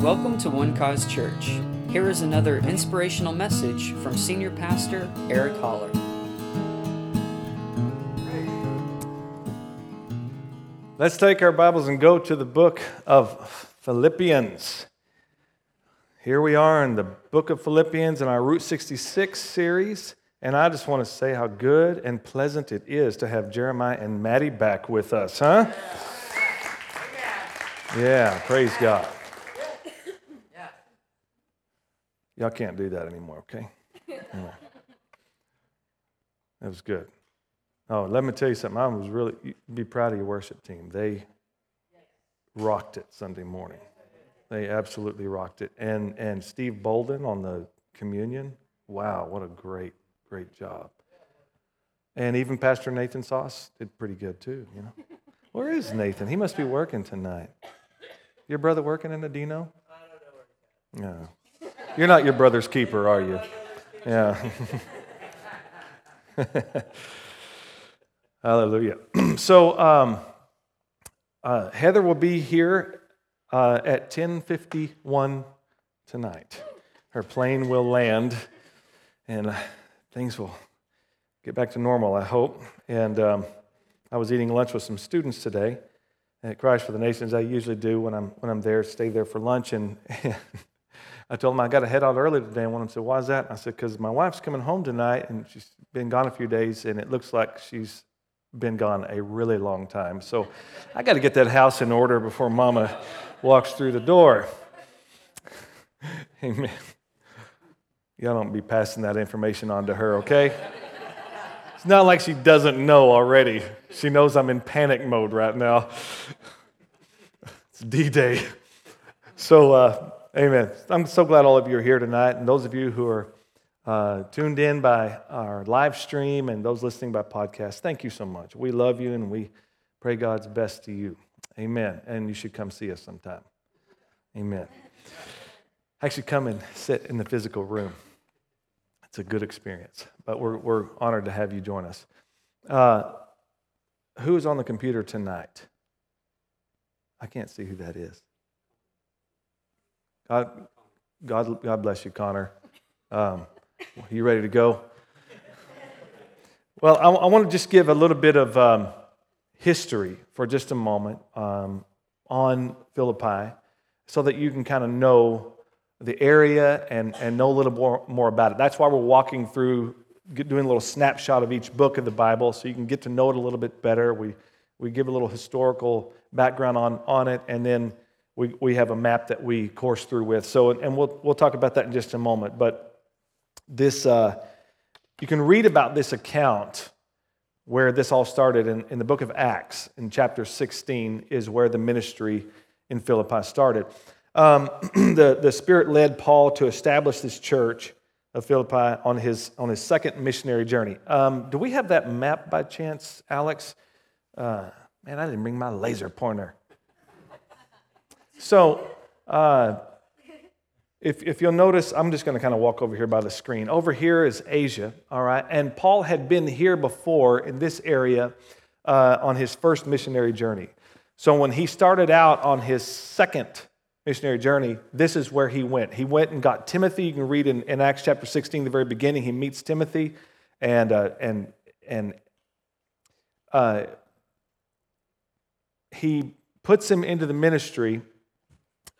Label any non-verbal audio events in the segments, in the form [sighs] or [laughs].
Welcome to One Cause Church. Here is another inspirational message from Senior Pastor Eric Holler. Let's take our Bibles and go to the book of Philippians. Here we are in the book of Philippians in our Route 66 series. And I just want to say how good and pleasant it is to have Jeremiah and Maddie back with us, huh? Yeah, praise God. Y'all can't do that anymore, okay? [laughs] That was good. Oh, let me tell you something. I was really be proud of your worship team. They rocked it Sunday morning. They absolutely rocked it. And and Steve Bolden on the communion. Wow, what a great great job. And even Pastor Nathan Sauce did pretty good too. You know, [laughs] where is Nathan? He must be working tonight. Your brother working in the Dino? No. You're not your brother's keeper, are you? Yeah. [laughs] Hallelujah. [clears throat] so um, uh, Heather will be here uh, at 10:51 tonight. Her plane will land, and things will get back to normal. I hope. And um, I was eating lunch with some students today at Christ for the Nations. I usually do when I'm when I'm there, stay there for lunch, and [laughs] I told him I got to head out early today. And one of them said, Why is that? I said, Because my wife's coming home tonight and she's been gone a few days and it looks like she's been gone a really long time. So I got to get that house in order before mama walks through the door. [laughs] Amen. Y'all don't be passing that information on to her, okay? It's not like she doesn't know already. She knows I'm in panic mode right now. [laughs] It's D Day. So, uh, Amen. I'm so glad all of you are here tonight. And those of you who are uh, tuned in by our live stream and those listening by podcast, thank you so much. We love you and we pray God's best to you. Amen. And you should come see us sometime. Amen. Actually, come and sit in the physical room. It's a good experience, but we're, we're honored to have you join us. Uh, who is on the computer tonight? I can't see who that is. God, God, God bless you, Connor. Um, you ready to go? Well, I, I, want to just give a little bit of um, history for just a moment um, on Philippi so that you can kind of know the area and, and know a little more, more about it. That's why we're walking through, doing a little snapshot of each book of the Bible so you can get to know it a little bit better. We, we give a little historical background on, on it, and then we, we have a map that we course through with. So, and we'll, we'll talk about that in just a moment. But this, uh, you can read about this account where this all started in, in the book of Acts, in chapter 16, is where the ministry in Philippi started. Um, [clears throat] the, the Spirit led Paul to establish this church of Philippi on his, on his second missionary journey. Um, do we have that map by chance, Alex? Uh, man, I didn't bring my laser pointer. So, uh, if, if you'll notice, I'm just going to kind of walk over here by the screen. Over here is Asia, all right? And Paul had been here before in this area uh, on his first missionary journey. So when he started out on his second missionary journey, this is where he went. He went and got Timothy. You can read in, in Acts chapter 16, the very beginning, he meets Timothy and, uh, and, and uh, he puts him into the ministry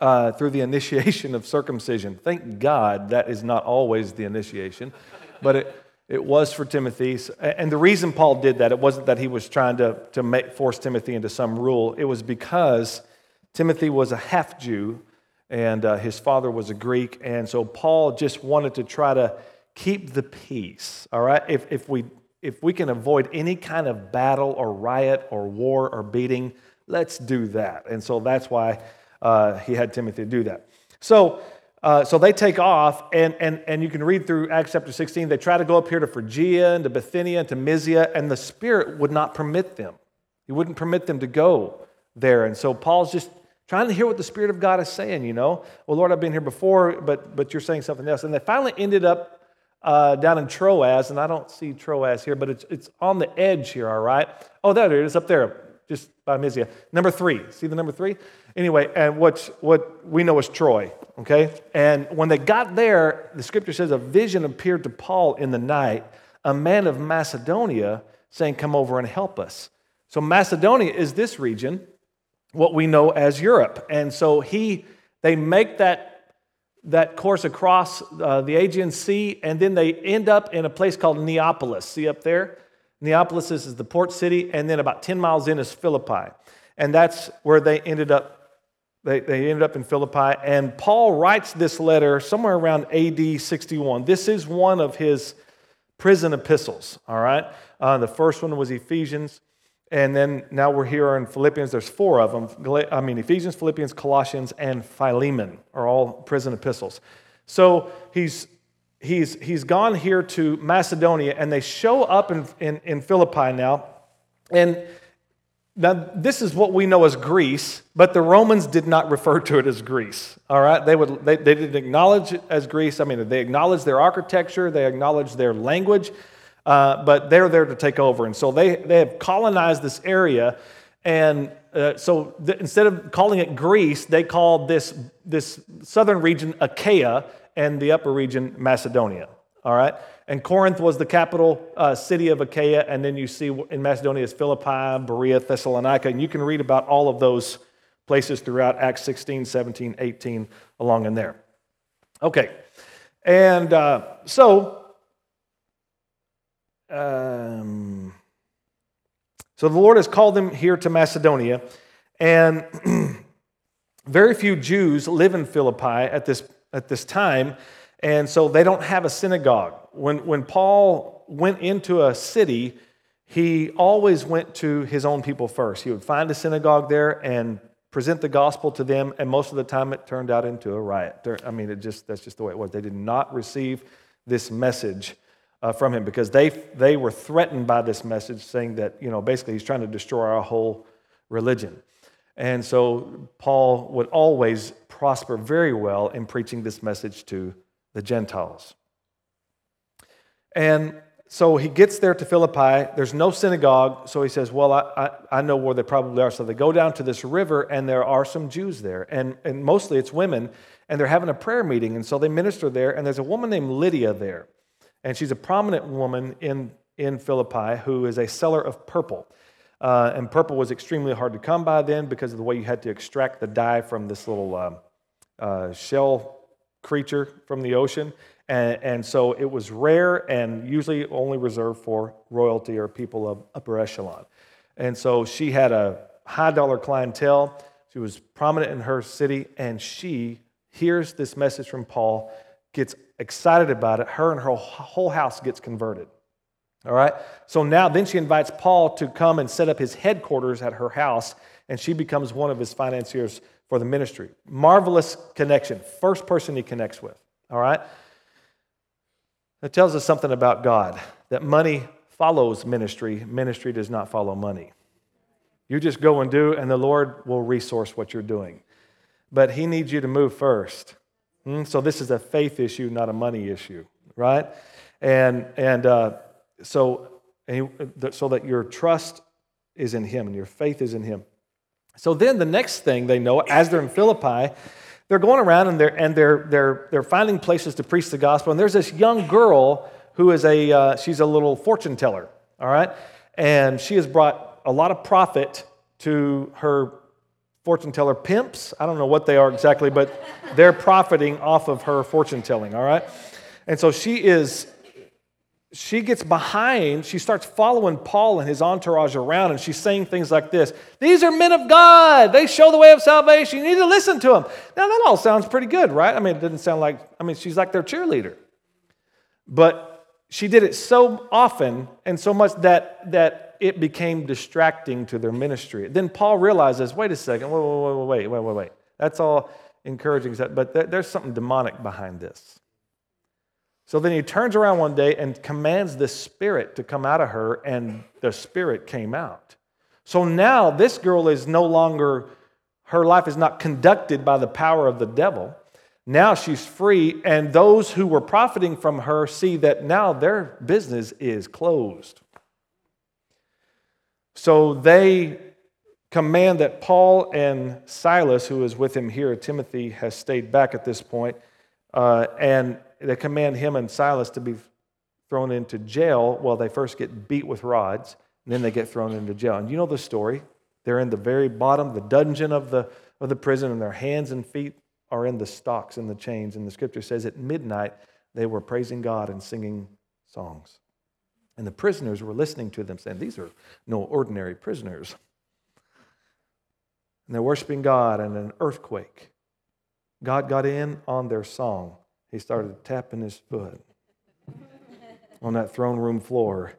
uh, through the initiation of circumcision. Thank God that is not always the initiation, but it, it was for Timothy. And the reason Paul did that, it wasn't that he was trying to, to make, force Timothy into some rule, it was because Timothy was a half Jew and uh, his father was a Greek. And so Paul just wanted to try to keep the peace, all right? If, if, we, if we can avoid any kind of battle or riot or war or beating, let's do that. And so that's why uh, he had Timothy do that. So, uh, so they take off, and, and, and you can read through Acts chapter 16. They try to go up here to Phrygia and to Bithynia and to Mysia, and the Spirit would not permit them. He wouldn't permit them to go there. And so Paul's just trying to hear what the Spirit of God is saying, you know. Well, Lord, I've been here before, but, but you're saying something else. And they finally ended up uh, down in Troas, and I don't see Troas here, but it's, it's on the edge here, all right? Oh, there it is, up there. Just by Mysia. Number three, see the number three? Anyway, and what's, what we know is Troy, okay? And when they got there, the scripture says a vision appeared to Paul in the night, a man of Macedonia saying, Come over and help us. So Macedonia is this region, what we know as Europe. And so he, they make that, that course across uh, the Aegean Sea, and then they end up in a place called Neapolis. See up there? Neapolis is the port city, and then about 10 miles in is Philippi. And that's where they ended up. They, they ended up in Philippi. And Paul writes this letter somewhere around AD 61. This is one of his prison epistles, all right? Uh, the first one was Ephesians. And then now we're here in Philippians. There's four of them. I mean, Ephesians, Philippians, Colossians, and Philemon are all prison epistles. So he's he's, he's gone here to Macedonia, and they show up in, in, in Philippi now. And now, this is what we know as Greece, but the Romans did not refer to it as Greece. All right? They, would, they, they didn't acknowledge it as Greece. I mean, they acknowledged their architecture, they acknowledged their language, uh, but they're there to take over. And so they, they have colonized this area. And uh, so th- instead of calling it Greece, they called this, this southern region Achaia, and the upper region, Macedonia. All right? And Corinth was the capital uh, city of Achaia, and then you see in Macedonia is Philippi, Berea, Thessalonica, and you can read about all of those places throughout Acts 16, 17, 18, along in there. Okay, and uh, so, um, so the Lord has called them here to Macedonia, and [clears throat] very few Jews live in Philippi at this at this time. And so they don't have a synagogue. When, when Paul went into a city, he always went to his own people first. He would find a synagogue there and present the gospel to them, and most of the time it turned out into a riot. I mean, it just, that's just the way it was. They did not receive this message uh, from him because they, they were threatened by this message, saying that, you know, basically he's trying to destroy our whole religion. And so Paul would always prosper very well in preaching this message to the Gentiles. And so he gets there to Philippi. There's no synagogue. So he says, Well, I, I, I, know where they probably are. So they go down to this river, and there are some Jews there. And, and mostly it's women. And they're having a prayer meeting. And so they minister there. And there's a woman named Lydia there. And she's a prominent woman in, in Philippi who is a seller of purple. Uh, and purple was extremely hard to come by then because of the way you had to extract the dye from this little um, uh, shell creature from the ocean. And, and, so it was rare and usually only reserved for royalty or people of upper echelon. And so she had a high dollar clientele. She was prominent in her city, and she hears this message from Paul, gets excited about it. Her and her whole house gets converted. All right? So now, then she invites Paul to come and set up his headquarters at her house, and she becomes one of his financiers for the ministry. Marvelous connection. First person he connects with. All right? That tells us something about God that money follows ministry, ministry does not follow money. You just go and do, and the Lord will resource what you're doing. But He needs you to move first. Hmm? So this is a faith issue, not a money issue, right? And, and uh, so, so that your trust is in Him and your faith is in Him. So then the next thing they know, as they're in Philippi, they're going around and they're, and they're, they're, they're finding places to preach the gospel. And there's this young girl who is a, uh, she's a little fortune teller, all right? And she has brought a lot of profit to her fortune teller pimps. I don't know what they are exactly, but they're profiting off of her fortune telling, all right? And so she is she gets behind, she starts following Paul and his entourage around, and she's saying things like this These are men of God. They show the way of salvation. You need to listen to them. Now, that all sounds pretty good, right? I mean, it didn't sound like, I mean, she's like their cheerleader. But she did it so often and so much that, that it became distracting to their ministry. Then Paul realizes wait a second, wait, wait, wait, wait, wait, wait, wait. That's all encouraging, but there's something demonic behind this. So then he turns around one day and commands the spirit to come out of her, and the spirit came out. So now this girl is no longer, her life is not conducted by the power of the devil. Now she's free, and those who were profiting from her see that now their business is closed. So they command that Paul and Silas, who is with him here, Timothy has stayed back at this point, uh, and they command him and Silas to be thrown into jail. Well, they first get beat with rods, and then they get thrown into jail. And you know the story. They're in the very bottom, the dungeon of the, of the prison, and their hands and feet are in the stocks and the chains. And the scripture says at midnight they were praising God and singing songs. And the prisoners were listening to them, saying, These are no ordinary prisoners. And they're worshiping God, and an earthquake. God got in on their song. He started tapping his foot [laughs] on that throne room floor.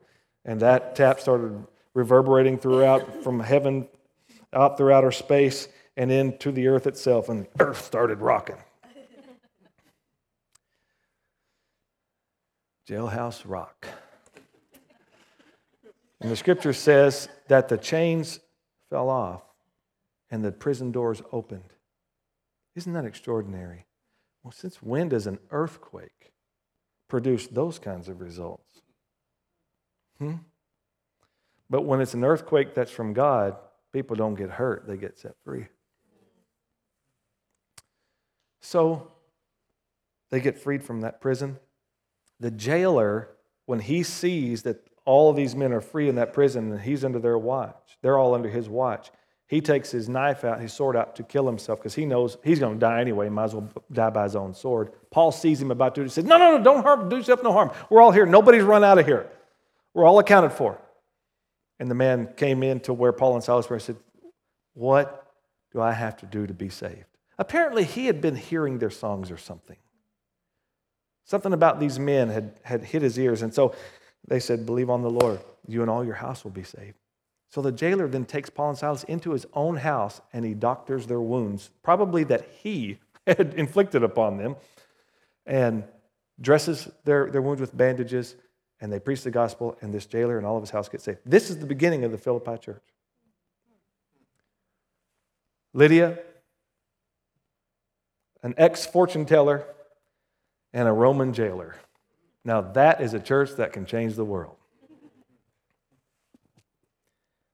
And that tap started reverberating throughout from heaven out through outer space and into the earth itself, and the earth started rocking. Jailhouse rock. And the scripture says that the chains fell off and the prison doors opened. Isn't that extraordinary? Well, since when does an earthquake produce those kinds of results? Hmm? But when it's an earthquake that's from God, people don't get hurt, they get set free. So they get freed from that prison. The jailer, when he sees that all of these men are free in that prison and he's under their watch, they're all under his watch, he takes his knife out, his sword out to kill himself because he knows he's going to die anyway. Might as well die by his own sword. Paul sees him about to do it. He says, No, no, no, don't harm, do yourself no harm. We're all here. Nobody's run out of here. We're all accounted for. And the man came in to where Paul and Silas were and said, What do I have to do to be saved? Apparently, he had been hearing their songs or something. Something about these men had, had hit his ears. And so they said, Believe on the Lord. You and all your house will be saved. So the jailer then takes Paul and Silas into his own house and he doctors their wounds, probably that he [laughs] had inflicted upon them, and dresses their, their wounds with bandages, and they preach the gospel, and this jailer and all of his house get saved. This is the beginning of the Philippi church. Lydia, an ex fortune teller, and a Roman jailer. Now, that is a church that can change the world.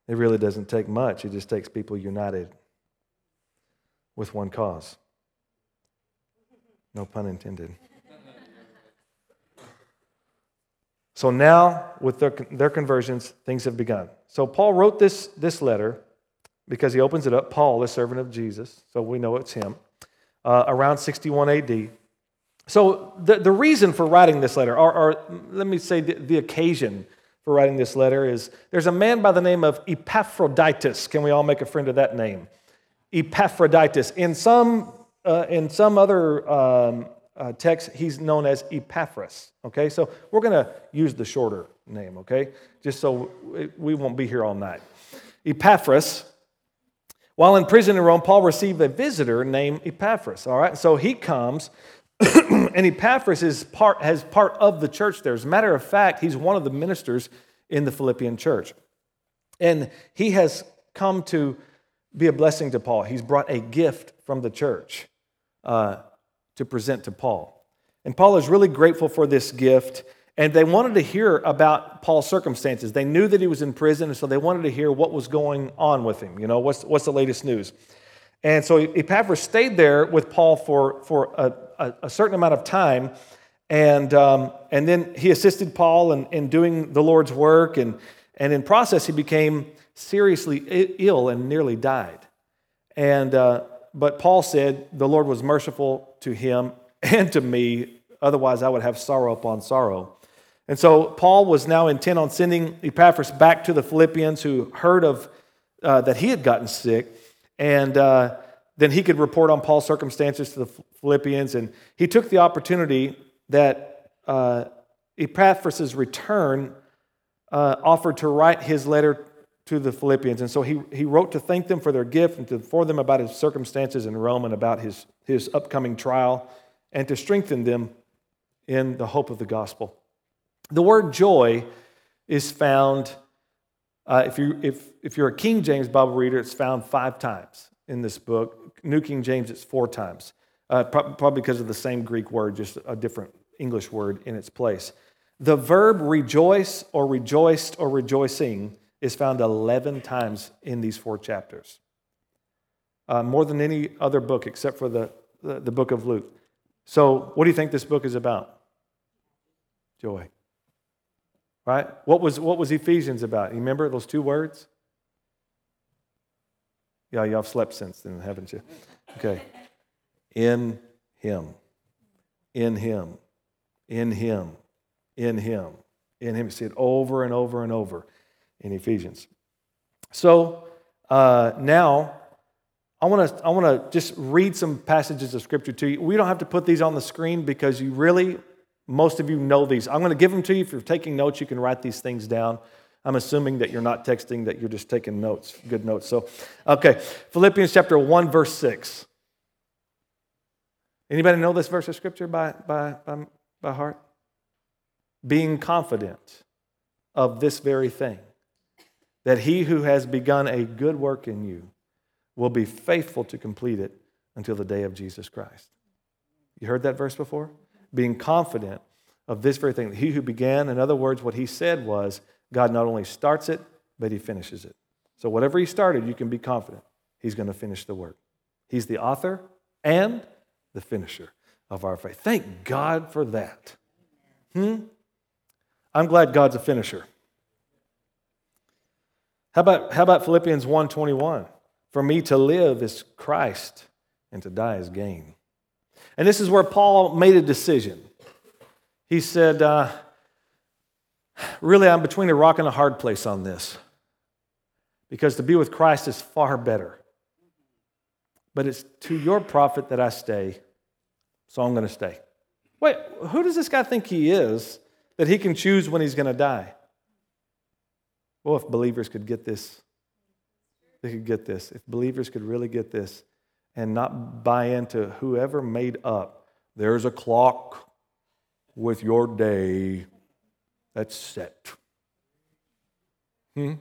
It really doesn't take much, it just takes people united with one cause. No pun intended. [laughs] So now, with their, their conversions, things have begun. So Paul wrote this, this letter because he opens it up. Paul, the servant of Jesus, so we know it's him, uh, around 61 AD. So the, the reason for writing this letter, or, or let me say the, the occasion for writing this letter is there's a man by the name of Epaphroditus. Can we all make a friend of that name? Epaphroditus. In some, uh, in some other um, uh, texts, he's known as Epaphras. Okay, so we're going to use the shorter name, okay, just so we won't be here all night. Epaphras. While in prison in Rome, Paul received a visitor named Epaphras. All right, so he comes [clears throat] and Epaphras is part, has part of the church there. As a matter of fact, he's one of the ministers in the Philippian church. And he has come to be a blessing to Paul. He's brought a gift from the church uh, to present to Paul. And Paul is really grateful for this gift. And they wanted to hear about Paul's circumstances. They knew that he was in prison, and so they wanted to hear what was going on with him. You know, what's, what's the latest news? And so Epaphras stayed there with Paul for, for a, a, a certain amount of time. And, um, and then he assisted Paul in, in doing the Lord's work. And, and in process, he became seriously ill and nearly died. And, uh, but Paul said, The Lord was merciful to him [laughs] and to me. Otherwise, I would have sorrow upon sorrow. And so Paul was now intent on sending Epaphras back to the Philippians who heard of uh, that he had gotten sick. And, uh, then he could report on Paul's circumstances to the Philippians. And he took the opportunity that uh, Epaphras' return uh, offered to write his letter to the Philippians. And so he, he wrote to thank them for their gift and to inform them about his circumstances in Rome and about his, his upcoming trial and to strengthen them in the hope of the gospel. The word joy is found, uh, if, you, if, if you're a King James Bible reader, it's found five times in this book. New King James, it's four times, uh, probably because of the same Greek word, just a different English word in its place. The verb rejoice or rejoiced or rejoicing is found 11 times in these four chapters, uh, more than any other book except for the, the, the book of Luke. So, what do you think this book is about? Joy. Right? What was, what was Ephesians about? You remember those two words? Yeah, y'all have slept since then, haven't you? Okay. In Him. In Him. In Him. In Him. In Him. You see it over and over and over in Ephesians. So uh, now, I want to I want to just read some passages of scripture to you. We don't have to put these on the screen because you really most of you know these. I'm going to give them to you. If you're taking notes, you can write these things down. I'm assuming that you're not texting, that you're just taking notes, good notes. So, okay, Philippians chapter 1, verse 6. Anybody know this verse of scripture by, by, by, by heart? Being confident of this very thing, that he who has begun a good work in you will be faithful to complete it until the day of Jesus Christ. You heard that verse before? Being confident of this very thing. He who began, in other words, what he said was, God not only starts it, but he finishes it. So whatever he started, you can be confident he's going to finish the work. He's the author and the finisher of our faith. Thank God for that. Hmm? I'm glad God's a finisher. How about, how about Philippians 1:21? For me to live is Christ, and to die is gain. And this is where Paul made a decision. He said, uh, Really, I'm between a rock and a hard place on this. Because to be with Christ is far better. But it's to your profit that I stay, so I'm going to stay. Wait, who does this guy think he is that he can choose when he's going to die? Well, if believers could get this, they could get this. If believers could really get this and not buy into whoever made up, there's a clock with your day that's set. Hmm?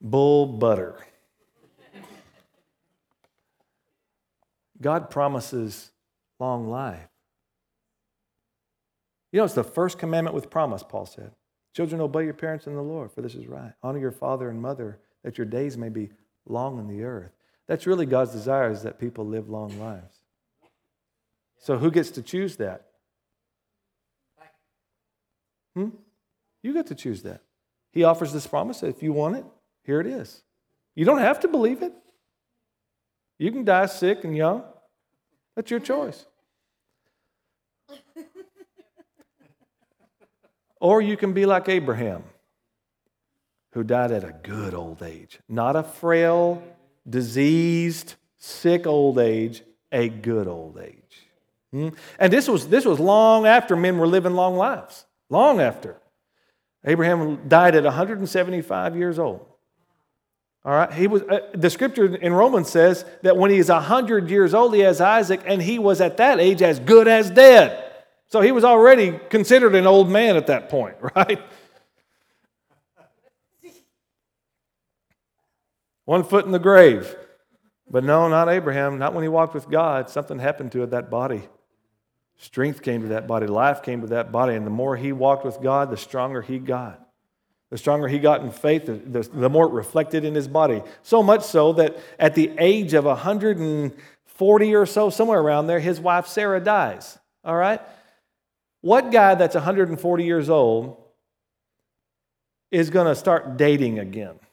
Bull butter. God promises long life. You know, it's the first commandment with promise, Paul said. Children, obey your parents in the Lord, for this is right. Honor your father and mother, that your days may be long in the earth. That's really God's desire, is that people live long lives. So who gets to choose that? Hmm? You get to choose that. He offers this promise. If you want it, here it is. You don't have to believe it. You can die sick and young. That's your choice. [laughs] or you can be like Abraham, who died at a good old age. Not a frail, diseased, sick old age, a good old age. Hmm? And this was, this was long after men were living long lives long after. Abraham died at 175 years old. All right, he was. Uh, the scripture in Romans says that when he is 100 years old, he has Isaac, and he was at that age as good as dead. So he was already considered an old man at that point, [laughs] right? One foot in the grave. But no, not Abraham. Not when he walked with God. Something happened to that body. Strength came to that body, life came to that body, and the more he walked with God, the stronger he got. The stronger he got in faith, the, the, the more it reflected in his body. So much so that at the age of 140 or so, somewhere around there, his wife Sarah dies. All right? What guy that's 140 years old is going to start dating again? [laughs]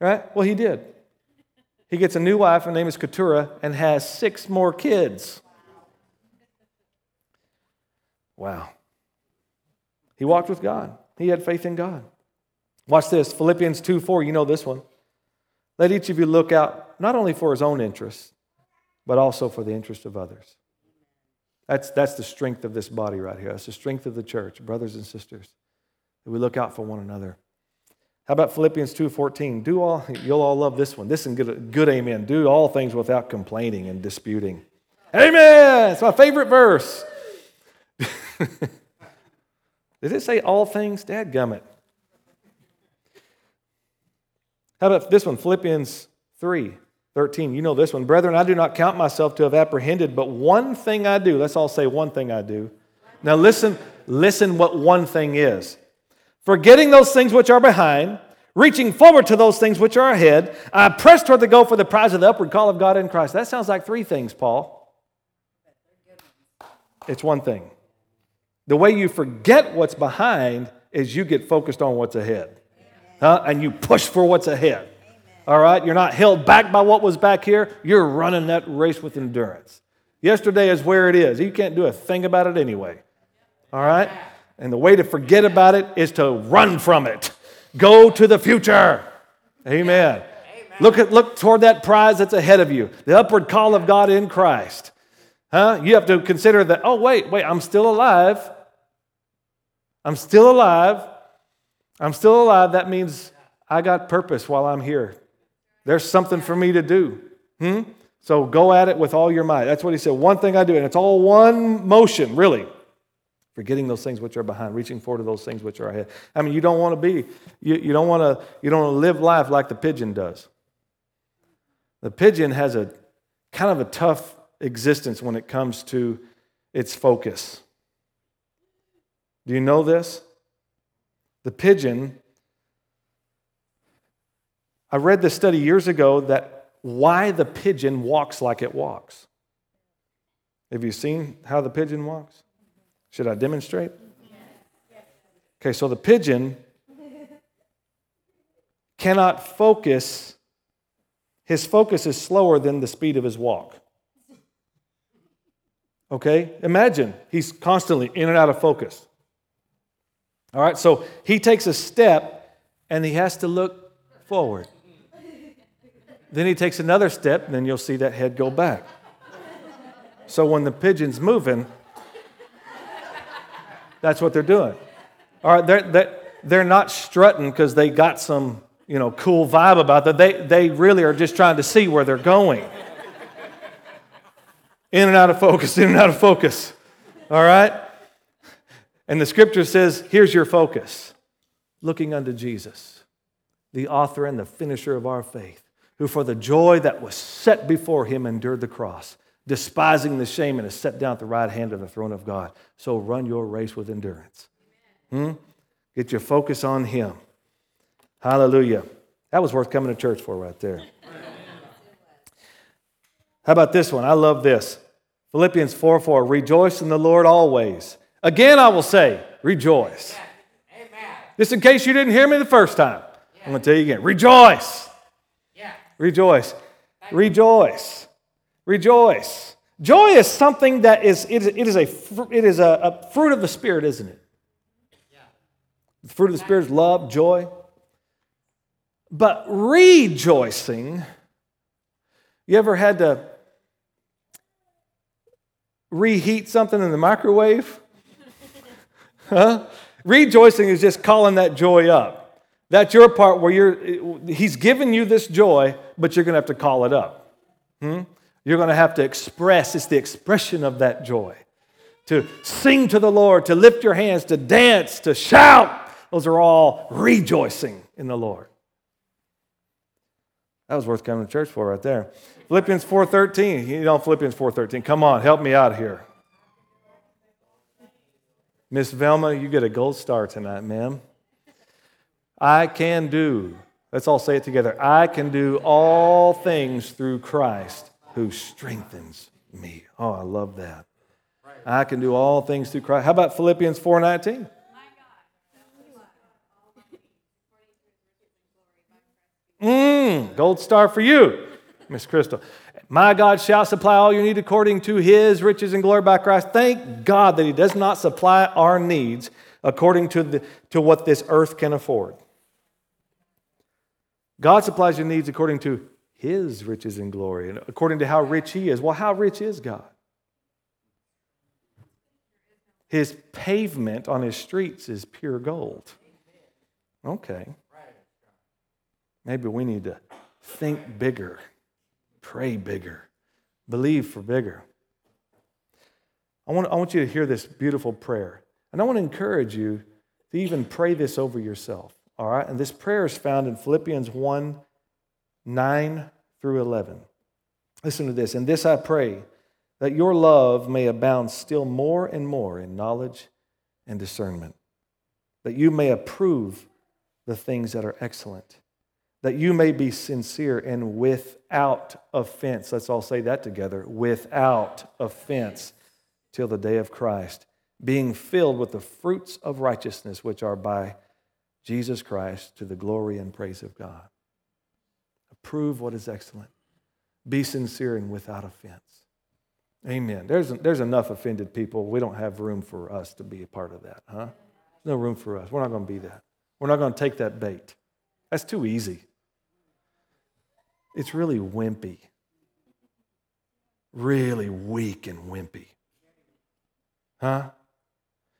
Right? Well, he did. He gets a new wife, her name is Keturah, and has six more kids. Wow. He walked with God, he had faith in God. Watch this Philippians 2 4, you know this one. Let each of you look out not only for his own interests, but also for the interest of others. That's, that's the strength of this body right here. That's the strength of the church, brothers and sisters. That we look out for one another. How about Philippians 2:14? Do all you'll all love this one. This is good, good amen. Do all things without complaining and disputing. Amen. It's my favorite verse. [laughs] Did it say all things? Dad gummit. How about this one? Philippians 3 13. You know this one. Brethren, I do not count myself to have apprehended, but one thing I do. Let's all say one thing I do. Now listen, Listen what one thing is. Forgetting those things which are behind, reaching forward to those things which are ahead, I press toward the goal for the prize of the upward call of God in Christ. That sounds like three things, Paul. It's one thing. The way you forget what's behind is you get focused on what's ahead. Huh? And you push for what's ahead. All right? You're not held back by what was back here. You're running that race with endurance. Yesterday is where it is. You can't do a thing about it anyway. All right? And the way to forget about it is to run from it. Go to the future. Amen. Amen. Look, at, look toward that prize that's ahead of you the upward call of God in Christ. Huh? You have to consider that, oh, wait, wait, I'm still alive. I'm still alive. I'm still alive. That means I got purpose while I'm here. There's something for me to do. Hmm? So go at it with all your might. That's what he said. One thing I do, and it's all one motion, really. Forgetting those things which are behind, reaching forward to those things which are ahead. I mean, you don't want to be, you, you don't want to, you don't want to live life like the pigeon does. The pigeon has a kind of a tough existence when it comes to its focus. Do you know this? The pigeon, I read this study years ago that why the pigeon walks like it walks. Have you seen how the pigeon walks? Should I demonstrate? Okay, so the pigeon cannot focus, his focus is slower than the speed of his walk. Okay? Imagine he's constantly in and out of focus. All right, so he takes a step and he has to look forward. Then he takes another step, and then you'll see that head go back. So when the pigeon's moving, that's what they're doing. All right, they're, they're, they're not strutting because they got some you know, cool vibe about that. They, they really are just trying to see where they're going. In and out of focus, in and out of focus. All right? And the scripture says, here's your focus looking unto Jesus, the author and the finisher of our faith, who for the joy that was set before him endured the cross, despising the shame, and is set down at the right hand of the throne of God. So run your race with endurance. Hmm? Get your focus on him. Hallelujah. That was worth coming to church for right there. How about this one? I love this. Philippians 4 4. Rejoice in the Lord always. Again, I will say, rejoice. Amen. Just in case you didn't hear me the first time, yeah. I'm going to tell you again rejoice. Yeah. Rejoice. Rejoice. Rejoice. Joy is something that is, it is, it is, a, it is a, a fruit of the Spirit, isn't it? Yeah. The fruit of the Spirit is love, joy. But rejoicing, you ever had to reheat something in the microwave? [laughs] huh? Rejoicing is just calling that joy up. That's your part where you're, he's given you this joy, but you're going to have to call it up. Hmm? You're going to have to express, it's the expression of that joy. To sing to the Lord, to lift your hands, to dance, to shout. Those are all rejoicing in the Lord. That was worth coming to church for right there. Philippians 4.13. You know Philippians 4.13. Come on, help me out here. Miss Velma, you get a gold star tonight, ma'am. I can do, let's all say it together. I can do all things through Christ who strengthens me. Oh, I love that. I can do all things through Christ. How about Philippians 4.19? Mmm, gold star for you, Miss Crystal. My God shall supply all your need according to his riches and glory by Christ. Thank God that he does not supply our needs according to, the, to what this earth can afford. God supplies your needs according to his riches and glory, and according to how rich he is. Well, how rich is God? His pavement on his streets is pure gold. Okay. Maybe we need to think bigger, pray bigger, believe for bigger. I want, I want you to hear this beautiful prayer. And I want to encourage you to even pray this over yourself. All right? And this prayer is found in Philippians 1 9 through 11. Listen to this. And this I pray, that your love may abound still more and more in knowledge and discernment, that you may approve the things that are excellent, that you may be sincere and without offense. Let's all say that together without offense till the day of Christ, being filled with the fruits of righteousness which are by Jesus Christ to the glory and praise of God. Approve what is excellent. Be sincere and without offense. Amen. There's, there's enough offended people. We don't have room for us to be a part of that, huh? No room for us. We're not going to be that. We're not going to take that bait. That's too easy. It's really wimpy. Really weak and wimpy. Huh?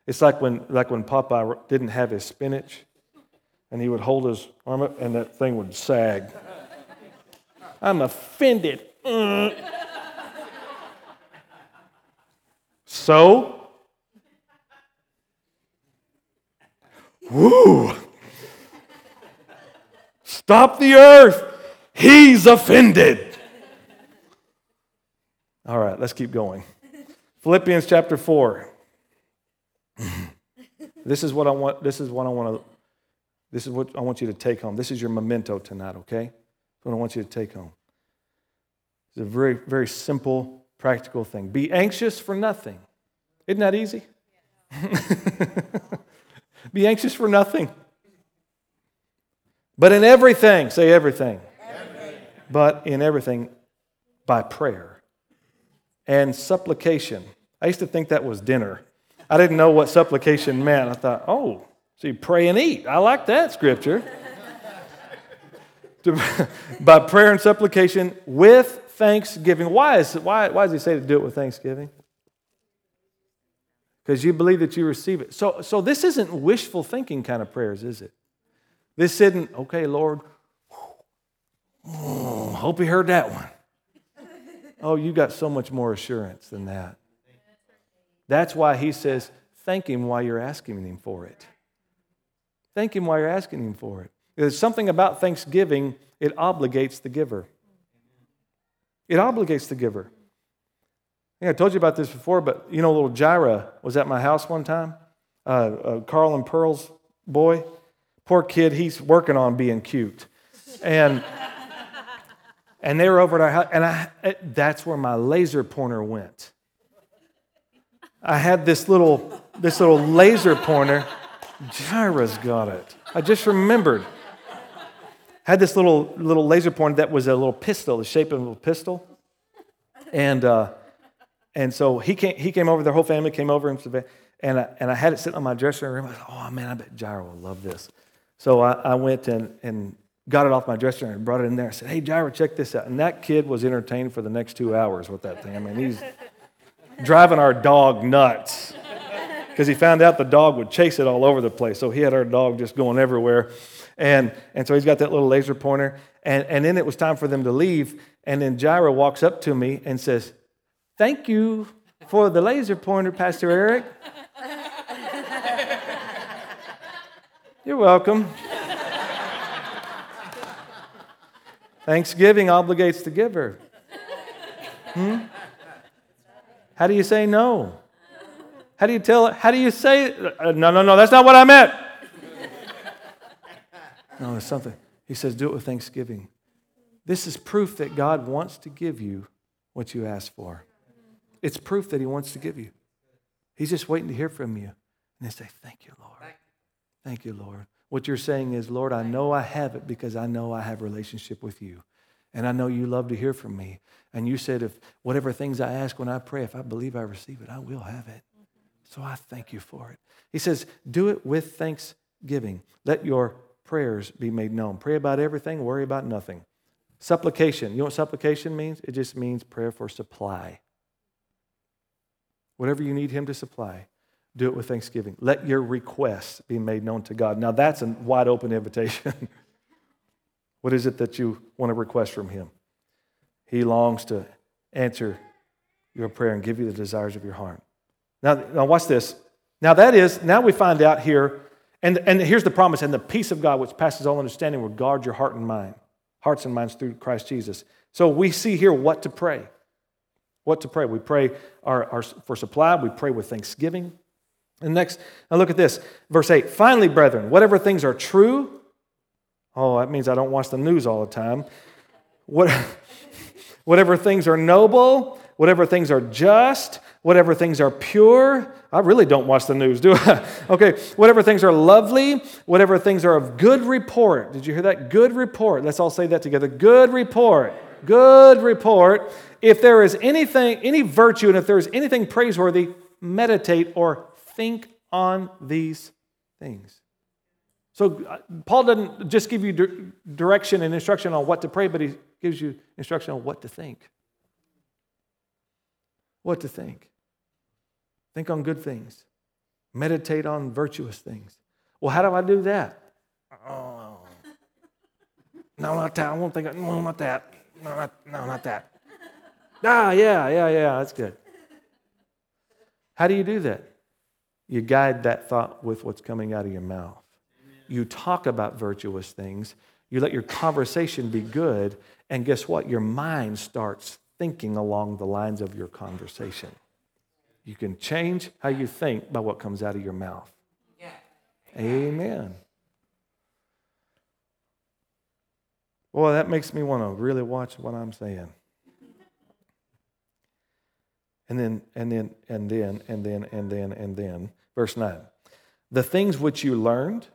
It's like when, like when Popeye didn't have his spinach and he would hold his arm up and that thing would sag. I'm offended. Mm. So, woo, stop the earth. He's offended. All right, let's keep going. Philippians chapter 4. This is what I want this is what I want to this is what I want you to take home. This is your memento tonight, okay? What I want you to take home. It's a very very simple practical thing. Be anxious for nothing. Isn't that easy? [laughs] Be anxious for nothing. But in everything, say everything. everything. But in everything, by prayer and supplication. I used to think that was dinner. I didn't know what supplication meant. I thought, oh, so you pray and eat. I like that scripture. [laughs] by prayer and supplication with thanksgiving. Why, is, why, why does he say to do it with thanksgiving? Because you believe that you receive it. So, so this isn't wishful thinking kind of prayers, is it? This isn't, okay, Lord, [sighs] hope you heard that one. Oh, you got so much more assurance than that. That's why he says, thank him while you're asking him for it. Thank him while you're asking him for it. There's something about thanksgiving, it obligates the giver. It obligates the giver. I think I told you about this before, but you know, little Jira was at my house one time. Uh, uh, Carl and Pearl's boy. Poor kid, he's working on being cute. And, [laughs] and they were over at our house, and I, that's where my laser pointer went. I had this little, this little laser pointer. Jira's got it. I just remembered had this little, little laser pointer that was a little pistol, the shape of a pistol. And, uh, and so he came, he came over, their whole family came over, and, and, I, and I had it sitting on my dressing room. I thought, oh man, I bet Jira will love this. So I, I went and, and got it off my dresser and brought it in there. I said, hey, Jira, check this out. And that kid was entertained for the next two hours with that thing. I mean, he's driving our dog nuts because he found out the dog would chase it all over the place. So he had our dog just going everywhere. And, and so he's got that little laser pointer. And, and then it was time for them to leave. And then Jira walks up to me and says, Thank you for the laser pointer, Pastor Eric. [laughs] You're welcome. Thanksgiving obligates the giver. Hmm? How do you say no? How do you tell? How do you say, uh, no, no, no, that's not what I meant. No, it's something. He says, do it with thanksgiving. This is proof that God wants to give you what you ask for. It's proof that He wants to give you. He's just waiting to hear from you. And they say, Thank you, Lord. Thank you, Lord. What you're saying is, Lord, I know I have it because I know I have a relationship with you. And I know you love to hear from me. And you said, if whatever things I ask when I pray, if I believe I receive it, I will have it. Mm-hmm. So I thank you for it. He says, do it with thanksgiving. Let your prayers be made known. Pray about everything, worry about nothing. Supplication. You know what supplication means? It just means prayer for supply. Whatever you need Him to supply, do it with thanksgiving. Let your requests be made known to God. Now, that's a wide open invitation. [laughs] what is it that you want to request from Him? He longs to answer your prayer and give you the desires of your heart. Now, now watch this. Now, that is, now we find out here and, and here's the promise and the peace of God, which passes all understanding, will guard your heart and mind, hearts and minds through Christ Jesus. So we see here what to pray. What to pray. We pray our, our, for supply, we pray with thanksgiving. And next, now look at this, verse 8. Finally, brethren, whatever things are true, oh, that means I don't watch the news all the time. What, [laughs] whatever things are noble, whatever things are just, whatever things are pure. I really don't watch the news, do I? [laughs] okay, whatever things are lovely, whatever things are of good report. Did you hear that? Good report. Let's all say that together. Good report. Good report. If there is anything, any virtue, and if there is anything praiseworthy, meditate or think on these things. So, uh, Paul doesn't just give you direction and instruction on what to pray, but he gives you instruction on what to think. What to think. Think on good things. Meditate on virtuous things. Well, how do I do that? Oh, no, not that. I won't think. Of, no, not that. No, not, no, not that. [laughs] Ah, yeah, yeah, yeah. That's good. How do you do that? You guide that thought with what's coming out of your mouth. You talk about virtuous things. You let your conversation be good. And guess what? Your mind starts thinking along the lines of your conversation. You can change how you think by what comes out of your mouth. Yeah. Amen. Well, that makes me want to really watch what I'm saying. And then, and then, and then, and then, and then, and then. Verse 9. The things which you learned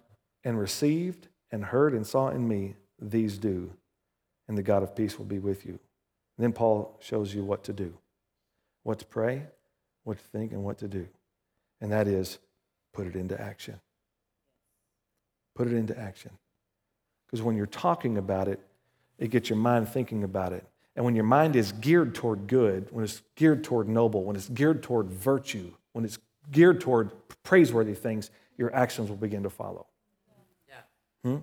and received and heard and saw in me, these do, and the God of peace will be with you. And then Paul shows you what to do what to pray, what to think, and what to do. And that is put it into action. Put it into action. Because when you're talking about it, it gets your mind thinking about it. And when your mind is geared toward good, when it's geared toward noble, when it's geared toward virtue, when it's geared toward praiseworthy things, your actions will begin to follow. Yeah. Hmm?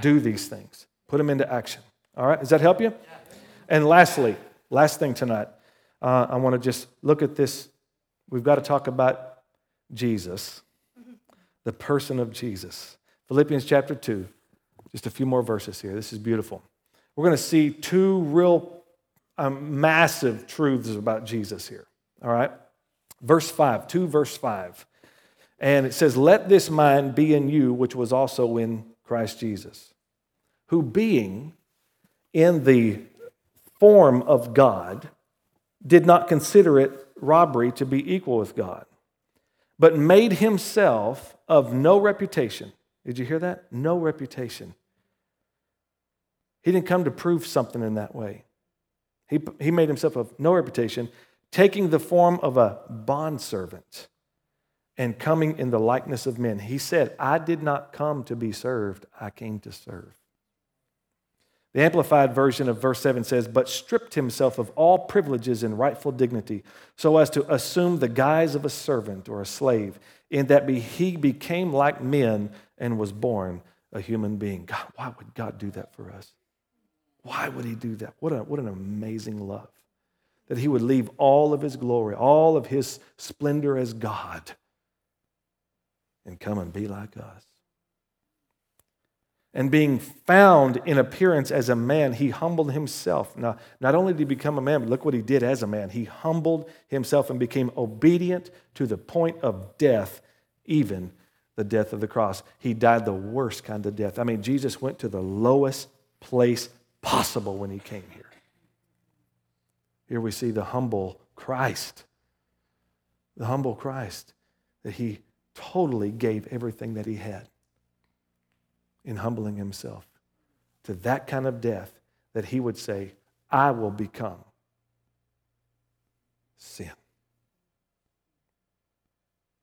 Do these things, put them into action. All right, does that help you? Yeah. And lastly, last thing tonight, uh, I want to just look at this. We've got to talk about Jesus, the person of Jesus. Philippians chapter 2, just a few more verses here. This is beautiful. We're going to see two real um, massive truths about Jesus here. All right? Verse 5, 2 verse 5. And it says, Let this mind be in you, which was also in Christ Jesus, who being in the form of God, did not consider it robbery to be equal with God, but made himself of no reputation. Did you hear that? No reputation. He didn't come to prove something in that way. He, he made himself of no reputation, taking the form of a bondservant and coming in the likeness of men. He said, I did not come to be served, I came to serve. The Amplified version of verse 7 says, But stripped himself of all privileges and rightful dignity, so as to assume the guise of a servant or a slave, in that he became like men and was born a human being. God, why would God do that for us? Why would he do that? What, a, what an amazing love. That he would leave all of his glory, all of his splendor as God, and come and be like us. And being found in appearance as a man, he humbled himself. Now, not only did he become a man, but look what he did as a man. He humbled himself and became obedient to the point of death, even the death of the cross. He died the worst kind of death. I mean, Jesus went to the lowest place possible when he came here. Here we see the humble Christ, the humble Christ, that he totally gave everything that he had in humbling himself to that kind of death that he would say, I will become sin.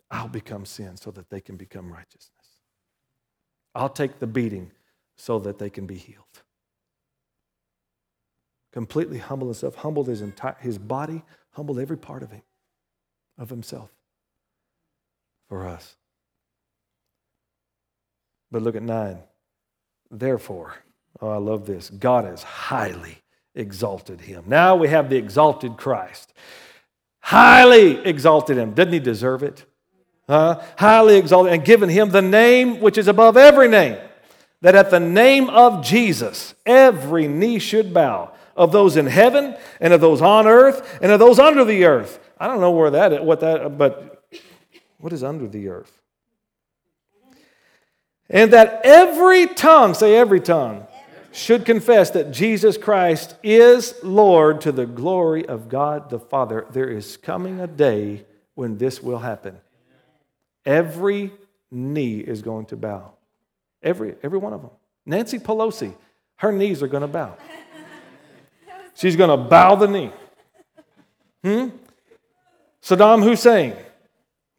I'll become sin so that they can become righteousness. I'll take the beating so that they can be healed completely humbled himself, humbled his entire his body, humbled every part of him, of himself for us. But look at nine. Therefore, oh, I love this. God has highly exalted him. Now we have the exalted Christ. Highly exalted him. Didn't he deserve it? Uh, highly exalted and given him the name which is above every name, that at the name of Jesus every knee should bow of those in heaven and of those on earth and of those under the earth. I don't know where that what that but What is under the earth? And that every tongue, say every tongue, should confess that Jesus Christ is Lord to the glory of God the Father. There is coming a day when this will happen. Every knee is going to bow. Every, every one of them. Nancy Pelosi, her knees are going to bow. She's going to bow the knee. Hmm? Saddam Hussein,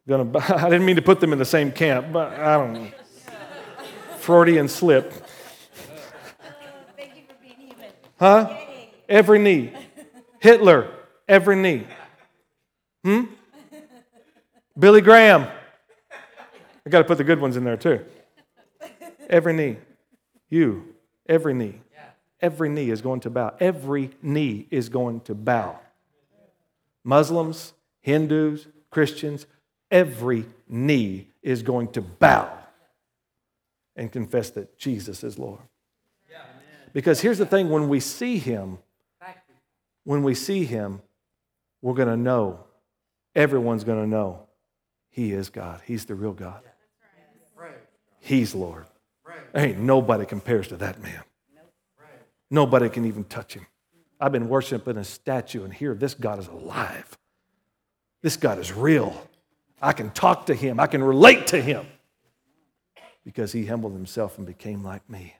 going [laughs] to. I didn't mean to put them in the same camp, but I don't know. Freudian slip. Huh? Every knee. Hitler, every knee. Hmm? Billy Graham. I got to put the good ones in there too. Every knee. You, every knee. Every knee is going to bow. Every knee is going to bow. Muslims, Hindus, Christians, every knee is going to bow and confess that Jesus is Lord. Because here's the thing when we see him, when we see him, we're going to know, everyone's going to know he is God. He's the real God. He's Lord. Ain't nobody compares to that man. Nobody can even touch him. I've been worshiping a statue, and here this God is alive. This God is real. I can talk to him, I can relate to him because he humbled himself and became like me.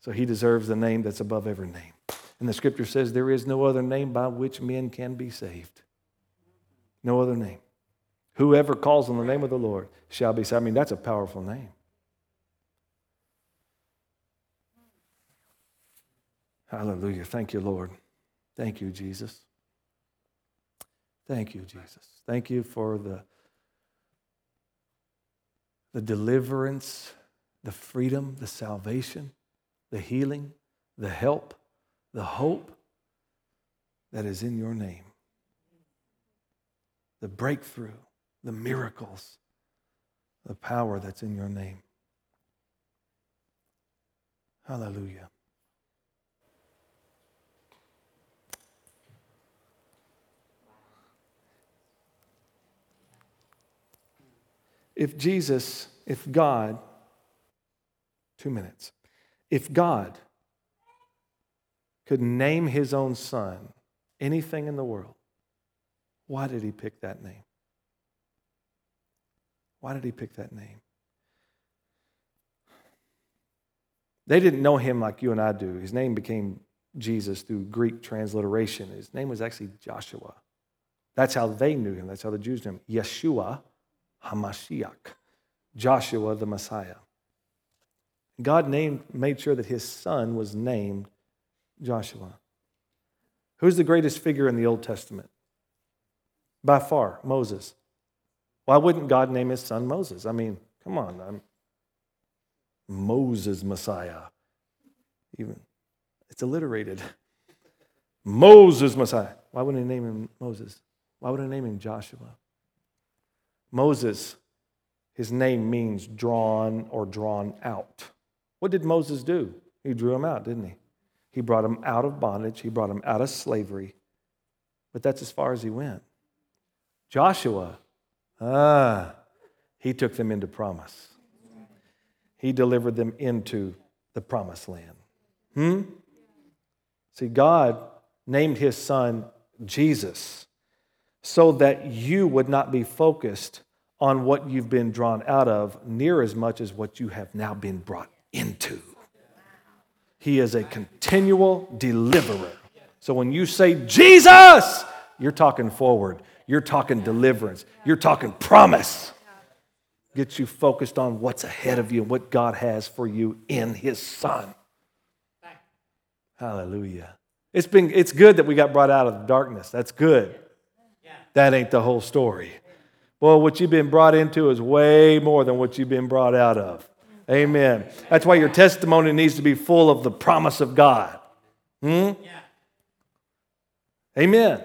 So he deserves the name that's above every name. And the scripture says there is no other name by which men can be saved. No other name. Whoever calls on the name of the Lord shall be saved. I mean, that's a powerful name. Hallelujah. Thank you, Lord. Thank you, Jesus. Thank you, Jesus. Thank you for the, the deliverance, the freedom, the salvation, the healing, the help, the hope that is in your name. The breakthrough, the miracles, the power that's in your name. Hallelujah. If Jesus, if God, two minutes, if God could name his own son anything in the world, why did he pick that name? Why did he pick that name? They didn't know him like you and I do. His name became Jesus through Greek transliteration. His name was actually Joshua. That's how they knew him. That's how the Jews knew him. Yeshua Hamashiach, Joshua the Messiah. God named, made sure that his son was named Joshua. Who's the greatest figure in the Old Testament? By far, Moses. Why wouldn't God name his son Moses? I mean, come on. I'm Moses Messiah. Even it's alliterated. [laughs] Moses Messiah. Why wouldn't he name him Moses? Why would he name him Joshua? Moses, his name means drawn or drawn out. What did Moses do? He drew him out, didn't he? He brought him out of bondage, he brought him out of slavery. But that's as far as he went. Joshua, ah, he took them into promise. He delivered them into the promised land. Hmm? See, God named his son Jesus so that you would not be focused on what you've been drawn out of near as much as what you have now been brought into. He is a continual deliverer. So when you say Jesus, you're talking forward, you're talking deliverance, you're talking promise. Get you focused on what's ahead of you and what God has for you in His Son. Hallelujah. It's, been, it's good that we got brought out of the darkness. That's good. That ain't the whole story. Well, what you've been brought into is way more than what you've been brought out of. Amen. That's why your testimony needs to be full of the promise of God. Hmm? Amen.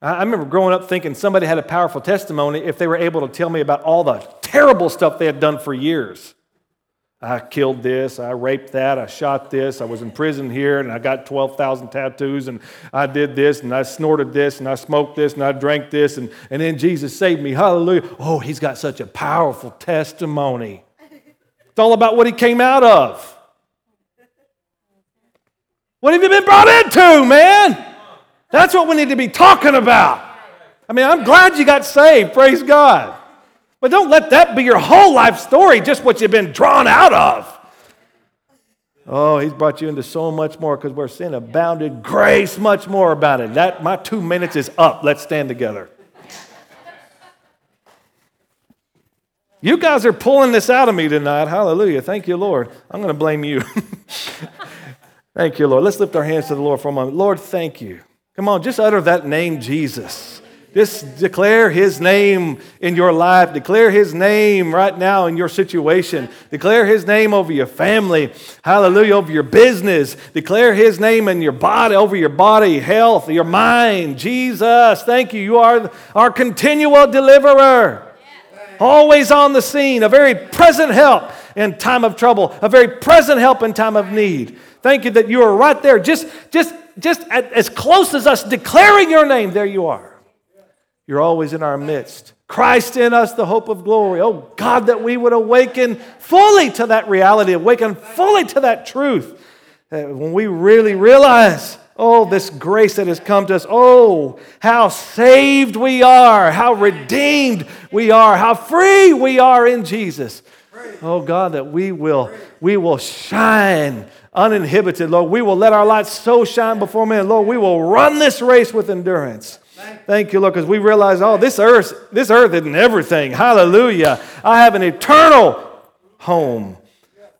I remember growing up thinking somebody had a powerful testimony if they were able to tell me about all the terrible stuff they had done for years. I killed this, I raped that, I shot this, I was in prison here, and I got 12,000 tattoos, and I did this, and I snorted this, and I smoked this, and I drank this, and, and then Jesus saved me. Hallelujah. Oh, he's got such a powerful testimony. It's all about what he came out of. What have you been brought into, man? That's what we need to be talking about. I mean, I'm glad you got saved, praise God. But don't let that be your whole life story, just what you've been drawn out of. Oh, he's brought you into so much more because where sin abounded, grace much more about it. That my two minutes is up. Let's stand together. You guys are pulling this out of me tonight. Hallelujah. Thank you, Lord. I'm going to blame you. [laughs] thank you, Lord. Let's lift our hands to the Lord for a moment. Lord, thank you. Come on, just utter that name, Jesus. Just declare his name in your life. Declare his name right now in your situation. Declare his name over your family. Hallelujah. Over your business. Declare his name in your body, over your body, health, your mind. Jesus, thank you. You are our continual deliverer. Always on the scene, a very present help in time of trouble, a very present help in time of need. Thank you that you are right there, just, just, just as close as us declaring your name. There you are. You're always in our midst. Christ in us, the hope of glory. Oh God, that we would awaken fully to that reality, awaken fully to that truth. Uh, when we really realize, oh, this grace that has come to us, oh, how saved we are, how redeemed we are, how free we are in Jesus. Oh God, that we will, we will shine uninhibited, Lord. We will let our light so shine before men, Lord. We will run this race with endurance. Thank you, Lord, because we realize, oh, this earth, this earth isn't everything. Hallelujah. I have an eternal home.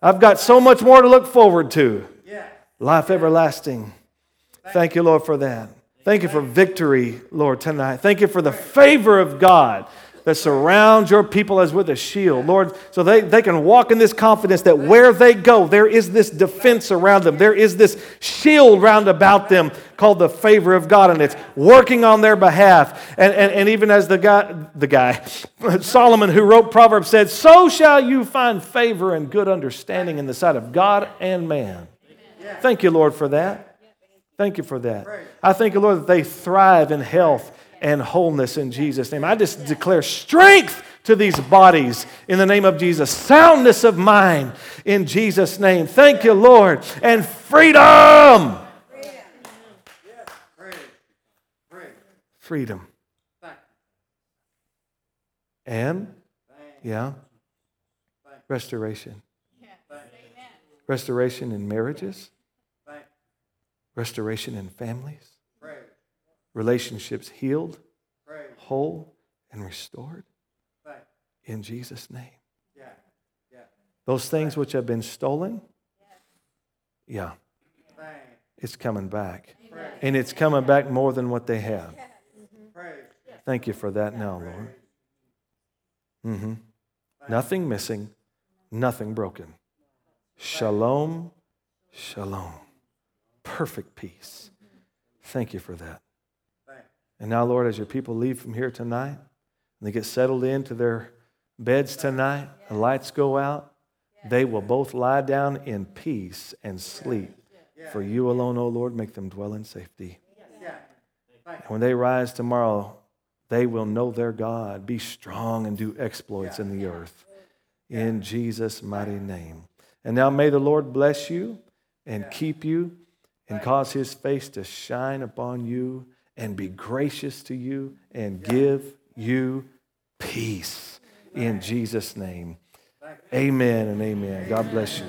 I've got so much more to look forward to. Life everlasting. Thank you, Lord, for that. Thank you for victory, Lord, tonight. Thank you for the favor of God that surrounds your people as with a shield, Lord, so they, they can walk in this confidence that where they go, there is this defense around them. There is this shield round about them called the favor of God, and it's working on their behalf. And, and, and even as the guy, the guy, [laughs] Solomon, who wrote Proverbs, said, So shall you find favor and good understanding in the sight of God and man. Thank you, Lord, for that. Thank you for that. I thank you, Lord, that they thrive in health and wholeness in Jesus' name. I just declare strength to these bodies in the name of Jesus, soundness of mind in Jesus' name. Thank you, Lord, and freedom. Freedom. And, yeah, restoration. Restoration in marriages, restoration in families relationships healed, Pray. whole, and restored Pray. in Jesus' name. Yeah. Yeah. Those things which have been stolen, yeah, it's coming back. And it's coming back more than what they have. Thank you for that now, Lord. Mm-hmm. Nothing missing, nothing broken. Shalom, shalom. Perfect peace. Thank you for that. And now, Lord, as your people leave from here tonight, and they get settled into their beds tonight, the lights go out, they will both lie down in peace and sleep. For you alone, O Lord, make them dwell in safety. And when they rise tomorrow, they will know their God, be strong, and do exploits in the earth. In Jesus' mighty name. And now may the Lord bless you and keep you and cause his face to shine upon you and be gracious to you and give you peace. In Jesus' name. Amen and amen. God bless you.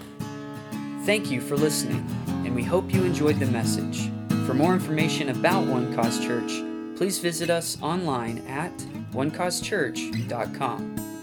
Thank you for listening, and we hope you enjoyed the message. For more information about One Cause Church, please visit us online at onecausechurch.com.